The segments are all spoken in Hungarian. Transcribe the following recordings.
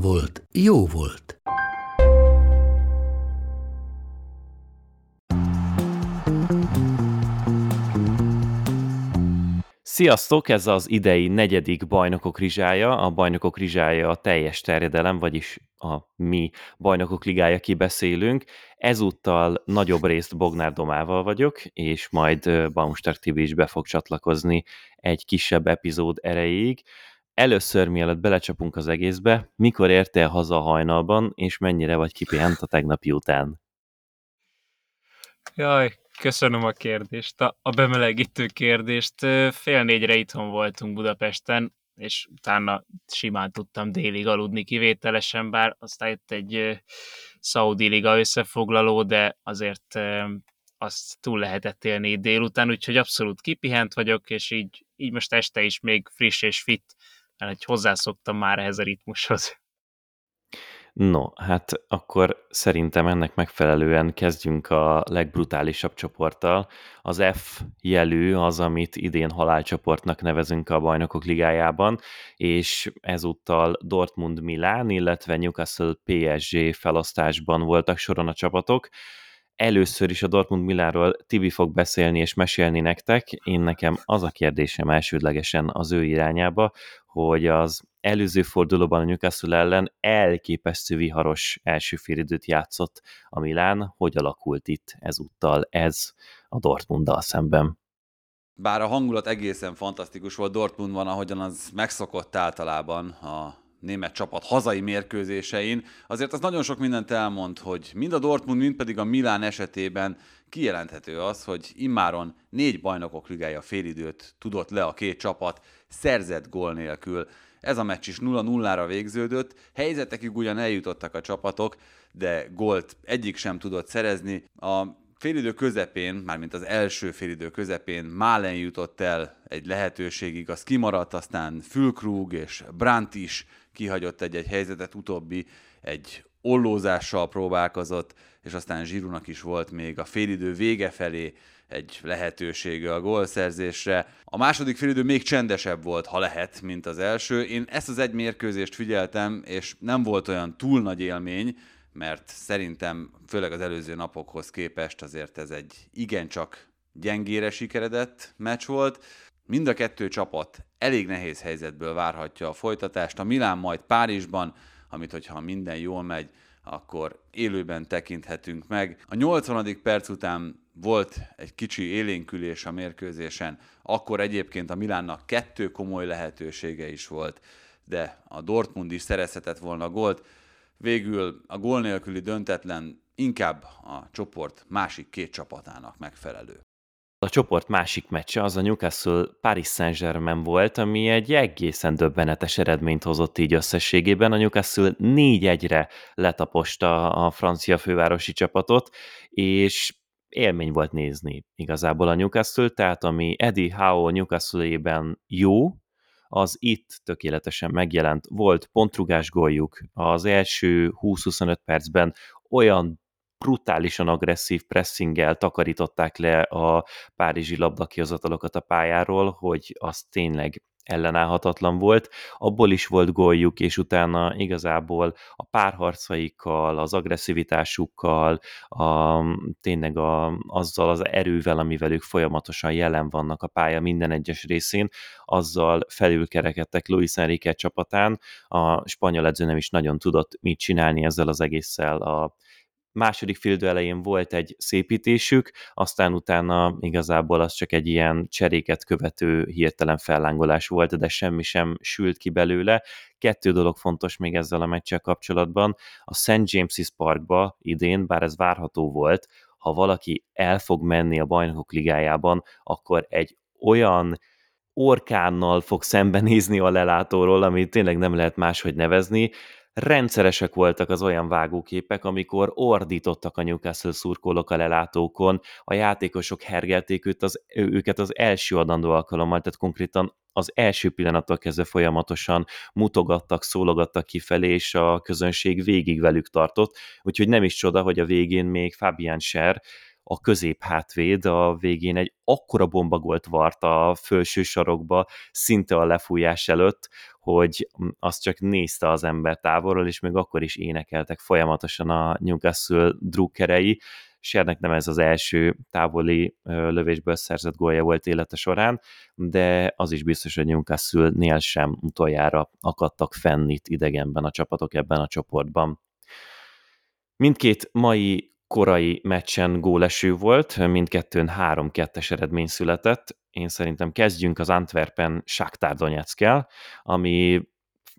volt, jó volt. Sziasztok, ez az idei negyedik Bajnokok Rizsája. A Bajnokok Rizsája a teljes terjedelem, vagyis a mi Bajnokok Ligája kibeszélünk. Ezúttal nagyobb részt Bognár Domával vagyok, és majd Baumstark TV is be fog csatlakozni egy kisebb epizód erejéig. Először, mielőtt belecsapunk az egészbe, mikor értél haza a hajnalban, és mennyire vagy kipihent a tegnapi után? Jaj, köszönöm a kérdést, a, a bemelegítő kérdést. Fél négyre itthon voltunk Budapesten, és utána simán tudtam délig aludni kivételesen, bár aztán jött egy Saudi Liga összefoglaló, de azért azt túl lehetett élni délután, úgyhogy abszolút kipihent vagyok, és így, így most este is még friss és fit mert hogy hozzászoktam már ehhez a ritmushoz. No, hát akkor szerintem ennek megfelelően kezdjünk a legbrutálisabb csoporttal. Az F jelű az, amit idén halálcsoportnak nevezünk a bajnokok ligájában, és ezúttal Dortmund Milán, illetve Newcastle PSG felosztásban voltak soron a csapatok. Először is a Dortmund Milánról Tibi fog beszélni és mesélni nektek. Én nekem az a kérdésem elsődlegesen az ő irányába, hogy az előző fordulóban a Newcastle ellen elképesztő viharos első félidőt játszott a Milán. Hogy alakult itt ezúttal ez a Dortmunddal szemben? Bár a hangulat egészen fantasztikus volt Dortmundban, ahogyan az megszokott általában a német csapat hazai mérkőzésein, azért az nagyon sok mindent elmond, hogy mind a Dortmund, mind pedig a Milán esetében kijelenthető az, hogy immáron négy bajnokok ligája félidőt tudott le a két csapat, szerzett gól nélkül. Ez a meccs is 0-0-ra végződött, helyzetekig ugyan eljutottak a csapatok, de gólt egyik sem tudott szerezni. A félidő közepén, mármint az első félidő közepén Málen jutott el egy lehetőségig, az kimaradt, aztán Fülkrug és Brandt is kihagyott egy-egy helyzetet, utóbbi egy ollózással próbálkozott, és aztán Zsirunak is volt még a félidő vége felé egy lehetősége a gólszerzésre. A második félidő még csendesebb volt, ha lehet, mint az első. Én ezt az egy mérkőzést figyeltem, és nem volt olyan túl nagy élmény, mert szerintem főleg az előző napokhoz képest azért ez egy igencsak gyengére sikeredett meccs volt. Mind a kettő csapat elég nehéz helyzetből várhatja a folytatást. A Milán majd Párizsban, amit hogyha minden jól megy, akkor élőben tekinthetünk meg. A 80. perc után volt egy kicsi élénkülés a mérkőzésen, akkor egyébként a Milánnak kettő komoly lehetősége is volt, de a Dortmund is szerezhetett volna gólt. Végül a gól nélküli döntetlen inkább a csoport másik két csapatának megfelelő. A csoport másik meccse az a Newcastle Paris Saint-Germain volt, ami egy egészen döbbenetes eredményt hozott így összességében. A Newcastle 4-1-re letaposta a francia fővárosi csapatot, és élmény volt nézni igazából a Newcastle, tehát ami Eddie Howe Newcastle-ében jó, az itt tökéletesen megjelent. Volt pontrugás góljuk, az első 20-25 percben olyan brutálisan agresszív pressinggel takarították le a párizsi labdakihozatalokat a pályáról, hogy az tényleg ellenállhatatlan volt. Abból is volt góljuk, és utána igazából a párharcaikkal, az agresszivitásukkal, a, tényleg a, azzal az erővel, amivel ők folyamatosan jelen vannak a pálya minden egyes részén, azzal felülkerekedtek Luis Enrique csapatán. A spanyol edző nem is nagyon tudott mit csinálni ezzel az egésszel a második fildő elején volt egy szépítésük, aztán utána igazából az csak egy ilyen cseréket követő hirtelen fellángolás volt, de semmi sem sült ki belőle. Kettő dolog fontos még ezzel a meccsel kapcsolatban. A St. James's Parkba idén, bár ez várható volt, ha valaki el fog menni a bajnokok ligájában, akkor egy olyan orkánnal fog szembenézni a lelátóról, ami tényleg nem lehet máshogy nevezni. Rendszeresek voltak az olyan vágóképek, amikor ordítottak a Newcastle szurkolók a lelátókon, a játékosok hergelték őt az, őket az első adandó alkalommal, tehát konkrétan az első pillanattól kezdve folyamatosan mutogattak, szólogattak kifelé, és a közönség végig velük tartott, úgyhogy nem is csoda, hogy a végén még Fabian Scher a középhátvéd a végén egy akkora bombagolt vart a felső sarokba, szinte a lefújás előtt, hogy azt csak nézte az ember távolról, és még akkor is énekeltek folyamatosan a Newcastle drukkerei. Sernek nem ez az első távoli lövésből szerzett gólja volt élete során, de az is biztos, hogy Newcastle-nél sem utoljára akadtak fenn itt idegenben a csapatok ebben a csoportban. Mindkét mai korai meccsen góleső volt, mindkettőn 3-2-es eredmény született. Én szerintem kezdjünk az Antwerpen Shakhtar Donetskkel, ami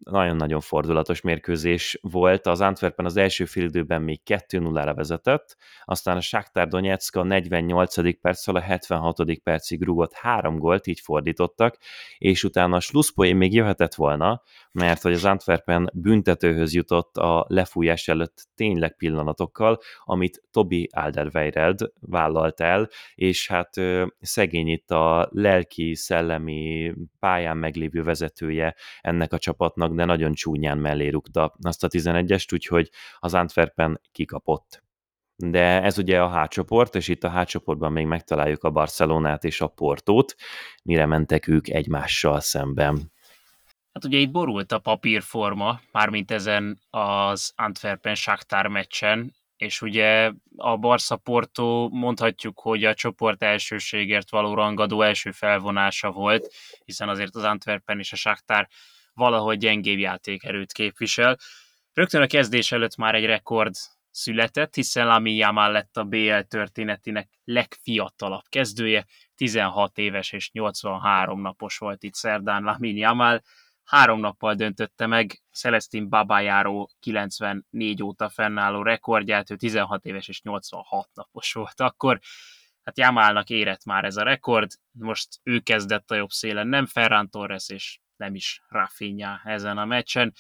nagyon-nagyon fordulatos mérkőzés volt. Az Antwerpen az első félidőben még 2-0-ra vezetett, aztán a Shakhtar Donetsk a 48. perccel a 76. percig rúgott három gólt, így fordítottak, és utána a slusszpoén még jöhetett volna, mert hogy az Antwerpen büntetőhöz jutott a lefújás előtt tényleg pillanatokkal, amit Tobi Alderweireld vállalt el, és hát szegény itt a lelki, szellemi pályán meglévő vezetője ennek a csapatnak, de nagyon csúnyán mellé rúgta azt a 11-est, úgyhogy az Antwerpen kikapott. De ez ugye a hátcsoport, és itt a hátcsoportban még megtaláljuk a Barcelonát és a Portót, mire mentek ők egymással szemben. Hát ugye itt borult a papírforma, mármint ezen az Antwerpen Shakhtar meccsen, és ugye a Barca Porto mondhatjuk, hogy a csoport elsőségért való rangadó első felvonása volt, hiszen azért az Antwerpen és a Shakhtar valahogy gyengébb játékerőt képvisel. Rögtön a kezdés előtt már egy rekord született, hiszen Lami Yamal lett a BL történetének legfiatalabb kezdője, 16 éves és 83 napos volt itt szerdán Lami Yamal, három nappal döntötte meg Celestin Babájáró 94 óta fennálló rekordját, ő 16 éves és 86 napos volt akkor. Hát Jamalnak érett már ez a rekord, most ő kezdett a jobb szélen, nem Ferran Torres és nem is Rafinha ezen a meccsen.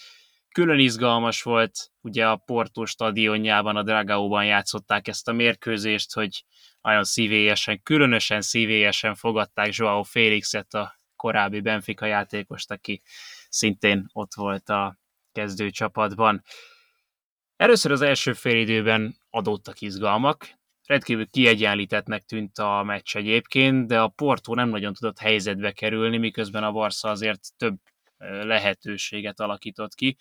Külön izgalmas volt, ugye a Porto stadionjában, a Dragaóban játszották ezt a mérkőzést, hogy nagyon szívélyesen, különösen szívélyesen fogadták Joao Félixet, a korábbi Benfica játékost, aki szintén ott volt a kezdőcsapatban. Először az első félidőben adottak izgalmak, rendkívül kiegyenlítettnek tűnt a meccs egyébként, de a Porto nem nagyon tudott helyzetbe kerülni, miközben a Barca azért több lehetőséget alakított ki.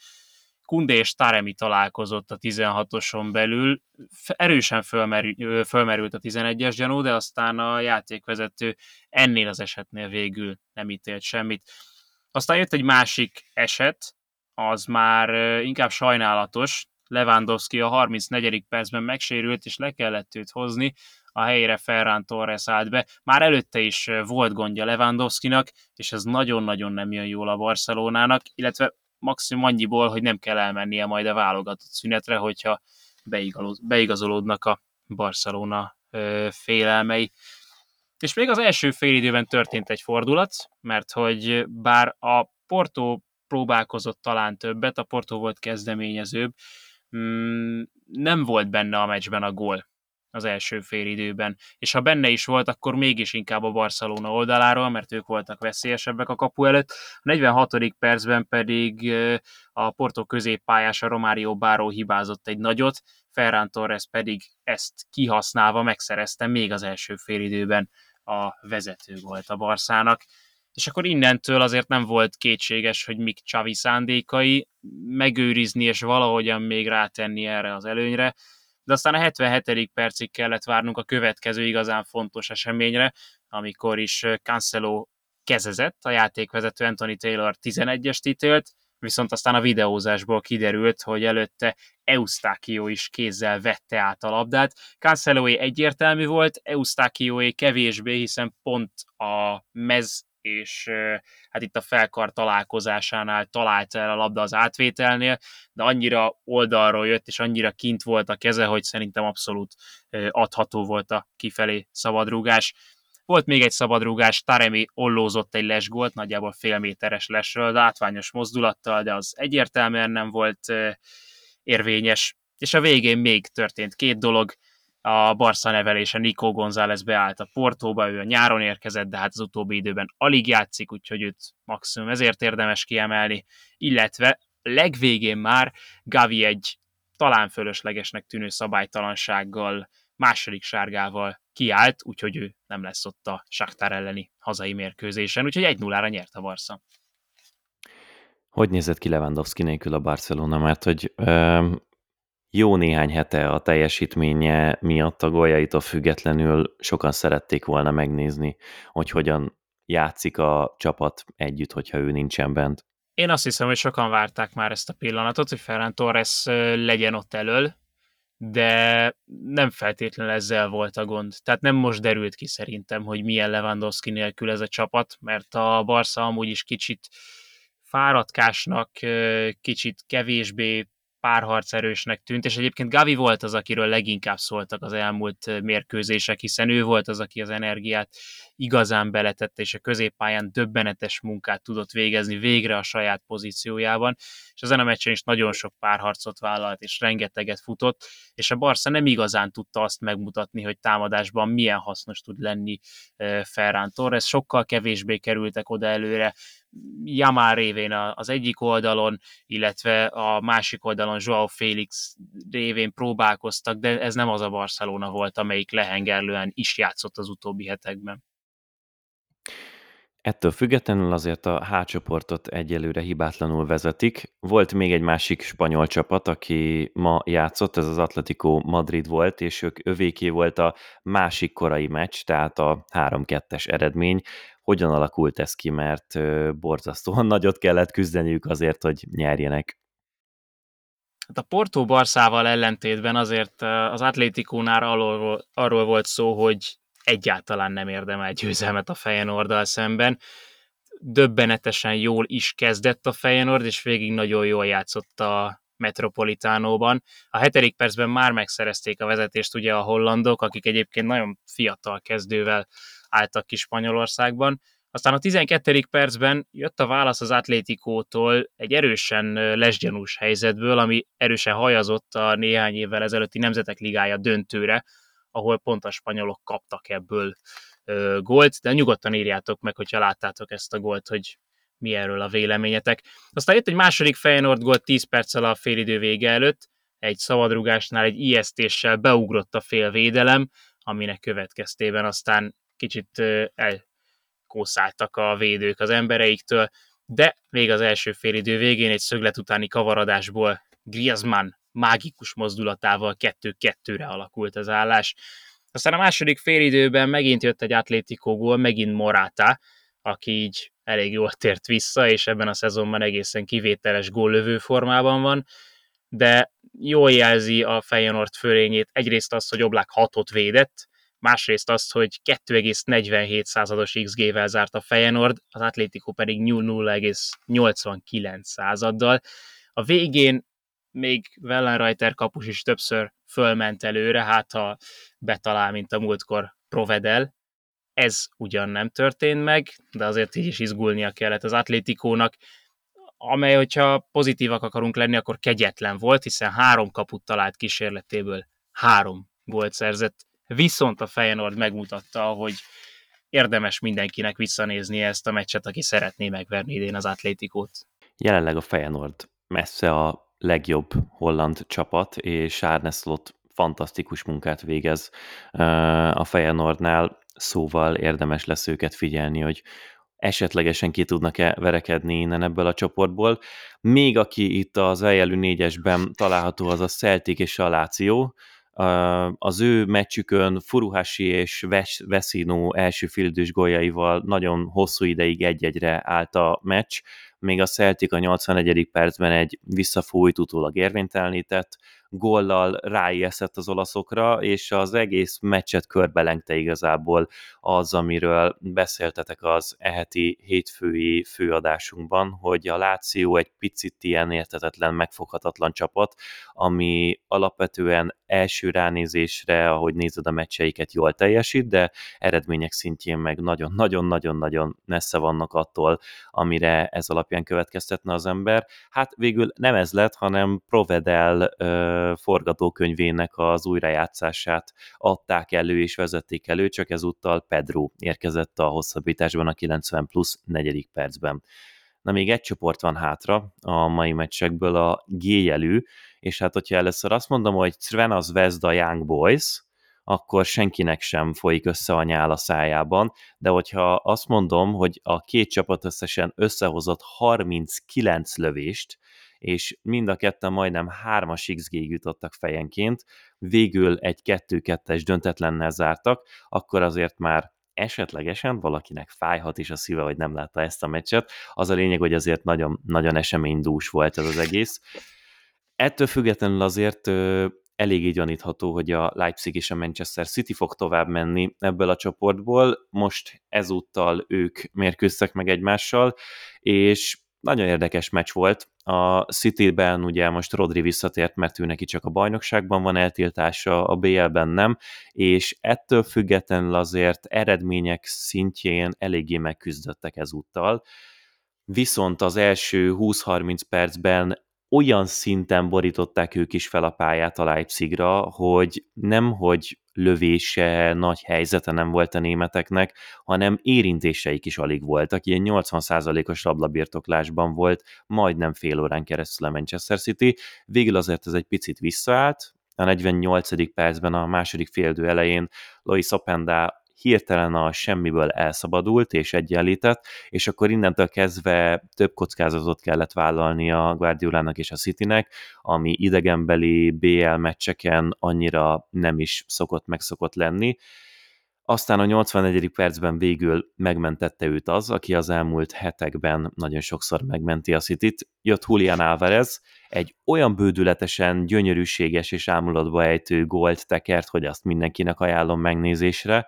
Kunde és Taremi találkozott a 16-oson belül, erősen fölmerül, fölmerült a 11-es gyanú, de aztán a játékvezető ennél az esetnél végül nem ítélt semmit. Aztán jött egy másik eset, az már inkább sajnálatos, Lewandowski a 34. percben megsérült, és le kellett őt hozni, a helyére Ferran Torres állt be. Már előtte is volt gondja Lewandowskinak, és ez nagyon-nagyon nem jön jól a Barcelonának, illetve maximum annyiból, hogy nem kell elmennie majd a válogatott szünetre, hogyha beigazolódnak a Barcelona félelmei. És még az első fél időben történt egy fordulat, mert hogy bár a Porto próbálkozott talán többet, a Porto volt kezdeményezőbb, nem volt benne a meccsben a gól az első fél időben. És ha benne is volt, akkor mégis inkább a Barcelona oldaláról, mert ők voltak veszélyesebbek a kapu előtt. A 46. percben pedig a Porto középpályása Romário Báró hibázott egy nagyot, Ferran Torres pedig ezt kihasználva megszerezte még az első fél időben a vezető volt a Barszának. És akkor innentől azért nem volt kétséges, hogy mik Csavi szándékai, megőrizni és valahogyan még rátenni erre az előnyre, de aztán a 77. percig kellett várnunk a következő igazán fontos eseményre, amikor is Cancelo kezezett, a játékvezető Anthony Taylor 11-est ítélt, viszont aztán a videózásból kiderült, hogy előtte Eustákió is kézzel vette át a labdát. Canceloé egyértelmű volt, Eustákióé kevésbé, hiszen pont a mez és hát itt a felkar találkozásánál talált el a labda az átvételnél, de annyira oldalról jött, és annyira kint volt a keze, hogy szerintem abszolút adható volt a kifelé szabadrúgás. Volt még egy szabadrúgás, Taremi ollózott egy lesgólt, nagyjából fél méteres lesről, de átványos mozdulattal, de az egyértelműen nem volt érvényes. És a végén még történt két dolog, a Barca nevelése Nico González beállt a Portóba, ő a nyáron érkezett, de hát az utóbbi időben alig játszik, úgyhogy őt maximum ezért érdemes kiemelni, illetve legvégén már Gavi egy talán fölöslegesnek tűnő szabálytalansággal, második sárgával kiállt, úgyhogy ő nem lesz ott a Shakhtar elleni hazai mérkőzésen, úgyhogy egy nullára nyert a Barca. Hogy nézett ki Lewandowski nélkül a Barcelona? Mert hogy jó néhány hete a teljesítménye miatt a gólyaitól függetlenül sokan szerették volna megnézni, hogy hogyan játszik a csapat együtt, hogyha ő nincsen bent. Én azt hiszem, hogy sokan várták már ezt a pillanatot, hogy Ferran Torres legyen ott elől, de nem feltétlenül ezzel volt a gond. Tehát nem most derült ki szerintem, hogy milyen Lewandowski nélkül ez a csapat, mert a Barca amúgy is kicsit fáradkásnak, kicsit kevésbé párharcerősnek tűnt, és egyébként Gavi volt az, akiről leginkább szóltak az elmúlt mérkőzések, hiszen ő volt az, aki az energiát igazán beletette, és a középpályán döbbenetes munkát tudott végezni végre a saját pozíciójában, és ezen a meccsen is nagyon sok párharcot vállalt, és rengeteget futott, és a Barca nem igazán tudta azt megmutatni, hogy támadásban milyen hasznos tud lenni Ferran Torres, sokkal kevésbé kerültek oda előre, Jamár révén az egyik oldalon, illetve a másik oldalon Joao Félix révén próbálkoztak, de ez nem az a Barcelona volt, amelyik lehengerlően is játszott az utóbbi hetekben. Ettől függetlenül azért a H csoportot egyelőre hibátlanul vezetik. Volt még egy másik spanyol csapat, aki ma játszott, ez az Atletico Madrid volt, és ők övéké volt a másik korai meccs, tehát a 3-2-es eredmény. Hogyan alakult ez ki, mert borzasztóan nagyot kellett küzdeniük azért, hogy nyerjenek? Hát a Porto Barszával ellentétben azért az Atlétikónál arról, arról volt szó, hogy egyáltalán nem érdemel győzelmet a Feyenoorddal szemben. Döbbenetesen jól is kezdett a Feyenoord, és végig nagyon jól játszott a Metropolitánóban. A hetedik percben már megszerezték a vezetést ugye a hollandok, akik egyébként nagyon fiatal kezdővel álltak ki Spanyolországban. Aztán a 12. percben jött a válasz az Atlétikótól egy erősen lesgyanús helyzetből, ami erősen hajazott a néhány évvel ezelőtti Nemzetek Ligája döntőre, ahol pont a spanyolok kaptak ebből ö, gólt, de nyugodtan írjátok meg, hogyha láttátok ezt a gólt, hogy mi erről a véleményetek. Aztán jött egy második Feyenoord gólt 10 perccel a félidő vége előtt, egy szabadrugásnál egy ijesztéssel beugrott a félvédelem, aminek következtében aztán kicsit elkószáltak a védők az embereiktől, de még az első félidő végén egy szöglet utáni kavaradásból Griezmann mágikus mozdulatával kettő-kettőre alakult az állás. Aztán a második félidőben megint jött egy Atlético gól, megint Morata, aki így elég jól tért vissza, és ebben a szezonban egészen kivételes góllövő formában van, de jól jelzi a Feyenoord fölényét egyrészt azt, hogy Oblak 6-ot védett, másrészt azt, hogy 2,47 százados XG-vel zárt a Feyenoord, az Atlético pedig 0,89 századdal. A végén még Wellenreiter kapus is többször fölment előre, hát ha betalál, mint a múltkor Provedel. Ez ugyan nem történt meg, de azért így is izgulnia kellett az Atlétikónak, amely, hogyha pozitívak akarunk lenni, akkor kegyetlen volt, hiszen három kaput talált kísérletéből három gólt szerzett, viszont a Feyenoord megmutatta, hogy érdemes mindenkinek visszanézni ezt a meccset, aki szeretné megverni idén az Atlétikót. Jelenleg a Feyenoord messze a legjobb holland csapat, és Arne Slot fantasztikus munkát végez a Feyenoordnál, szóval érdemes lesz őket figyelni, hogy esetlegesen ki tudnak-e verekedni innen ebből a csoportból. Még aki itt az eljelű négyesben található, az a Celtic és a Láció. Az ő meccsükön Furuhashi és Vesino első fildős golyaival nagyon hosszú ideig egy-egyre állt a meccs, még a Celtic a 81. percben egy visszafújt, utólag érvénytelenített gollal ráijeszett az olaszokra, és az egész meccset körbelengte igazából az, amiről beszéltetek az eheti hétfői főadásunkban, hogy a Láció egy picit ilyen értetetlen, megfoghatatlan csapat, ami alapvetően első ránézésre, ahogy nézed a meccseiket, jól teljesít, de eredmények szintjén meg nagyon-nagyon-nagyon-nagyon messze vannak attól, amire ez alapján következtetne az ember. Hát végül nem ez lett, hanem Provedel ö, forgatókönyvének az újrajátszását adták elő és vezették elő, csak ezúttal Pedro érkezett a hosszabbításban a 90 plusz negyedik percben. Na még egy csoport van hátra a mai meccsekből, a G jelű, és hát hogyha először azt mondom, hogy Crvena Zvezda Young Boys, akkor senkinek sem folyik össze a nyál a szájában, de hogyha azt mondom, hogy a két csapat összesen összehozott 39 lövést, és mind a ketten majdnem 3-as xg jutottak fejenként, végül egy 2-2-es döntetlennel zártak, akkor azért már esetlegesen valakinek fájhat is a szíve, hogy nem látta ezt a meccset. Az a lényeg, hogy azért nagyon, nagyon eseménydús volt ez az egész. Ettől függetlenül azért eléggé gyanítható, hogy a Leipzig és a Manchester City fog tovább menni ebből a csoportból. Most ezúttal ők mérkőztek meg egymással, és nagyon érdekes meccs volt. A City-ben ugye most Rodri visszatért, mert ő neki csak a bajnokságban van eltiltása, a BL-ben nem, és ettől függetlenül azért eredmények szintjén eléggé megküzdöttek ezúttal. Viszont az első 20-30 percben olyan szinten borították ők is fel a pályát a Leipzigra, hogy nem, hogy lövése, nagy helyzete nem volt a németeknek, hanem érintéseik is alig voltak. Ilyen 80%-os labdabirtoklásban volt, majdnem fél órán keresztül a Manchester City. Végül azért ez egy picit visszaállt, a 48. percben a második féldő elején Lois Openda hirtelen a semmiből elszabadult és egyenlített, és akkor innentől kezdve több kockázatot kellett vállalni a Guardiolának és a Citynek, ami idegenbeli BL meccseken annyira nem is szokott megszokott lenni. Aztán a 84. percben végül megmentette őt az, aki az elmúlt hetekben nagyon sokszor megmenti a City-t. Jött Julian Alvarez, egy olyan bődületesen gyönyörűséges és ámulatba ejtő gólt tekert, hogy azt mindenkinek ajánlom megnézésre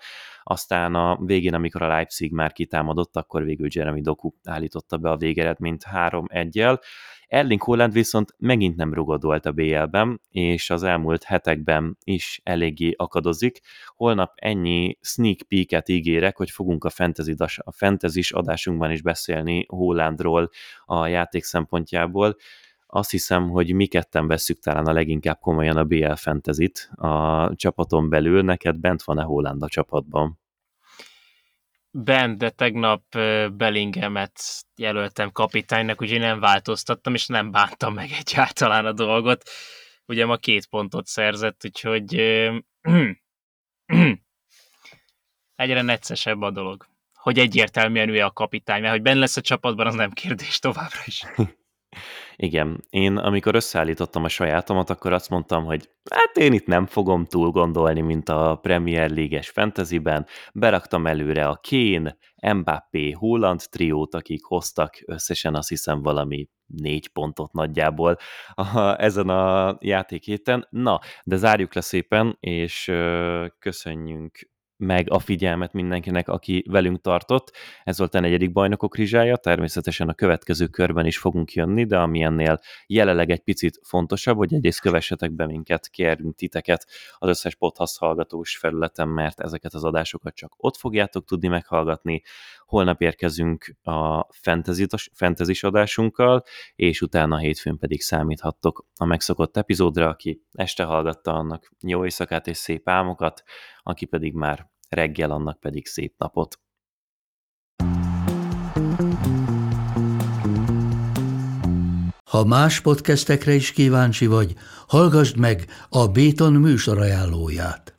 aztán a végén, amikor a Leipzig már kitámadott, akkor végül Jeremy Doku állította be a végeredményt 3-1-jel. Erling Haaland viszont megint nem rugodolt a BL-ben, és az elmúlt hetekben is eléggé akadozik. Holnap ennyi sneak peek-et ígérek, hogy fogunk a fantasy, a fantasy adásunkban is beszélni Haalandról a játék szempontjából azt hiszem, hogy mi ketten veszük talán a leginkább komolyan a BL fantasy a csapaton belül. Neked bent van-e Holland a csapatban? Bent, de tegnap Bellingemet jelöltem kapitánynak, úgyhogy nem változtattam, és nem bántam meg egyáltalán a dolgot. Ugye ma két pontot szerzett, úgyhogy egyre neccesebb a dolog. Hogy egyértelműen ő a kapitány, mert hogy benne lesz a csapatban, az nem kérdés továbbra is. Igen, én amikor összeállítottam a sajátomat, akkor azt mondtam, hogy hát én itt nem fogom túl gondolni, mint a Premier League-es fantasyben. Beraktam előre a Kane, Mbappé, Holland triót, akik hoztak összesen azt hiszem valami négy pontot nagyjából a, ezen a játékhéten. Na, de zárjuk le szépen, és ö, köszönjünk meg a figyelmet mindenkinek, aki velünk tartott. Ez volt a negyedik bajnokok rizsája, természetesen a következő körben is fogunk jönni, de ami ennél jelenleg egy picit fontosabb, hogy egyrészt kövessetek be minket, kérünk titeket az összes podcast hallgatós felületen, mert ezeket az adásokat csak ott fogjátok tudni meghallgatni. Holnap érkezünk a fantasy adásunkkal, és utána hétfőn pedig számíthattok a megszokott epizódra, aki este hallgatta annak jó éjszakát és szép álmokat, aki pedig már reggel, annak pedig szép napot. Ha más podcastekre is kíváncsi vagy, hallgassd meg a Béton műsor ajánlóját.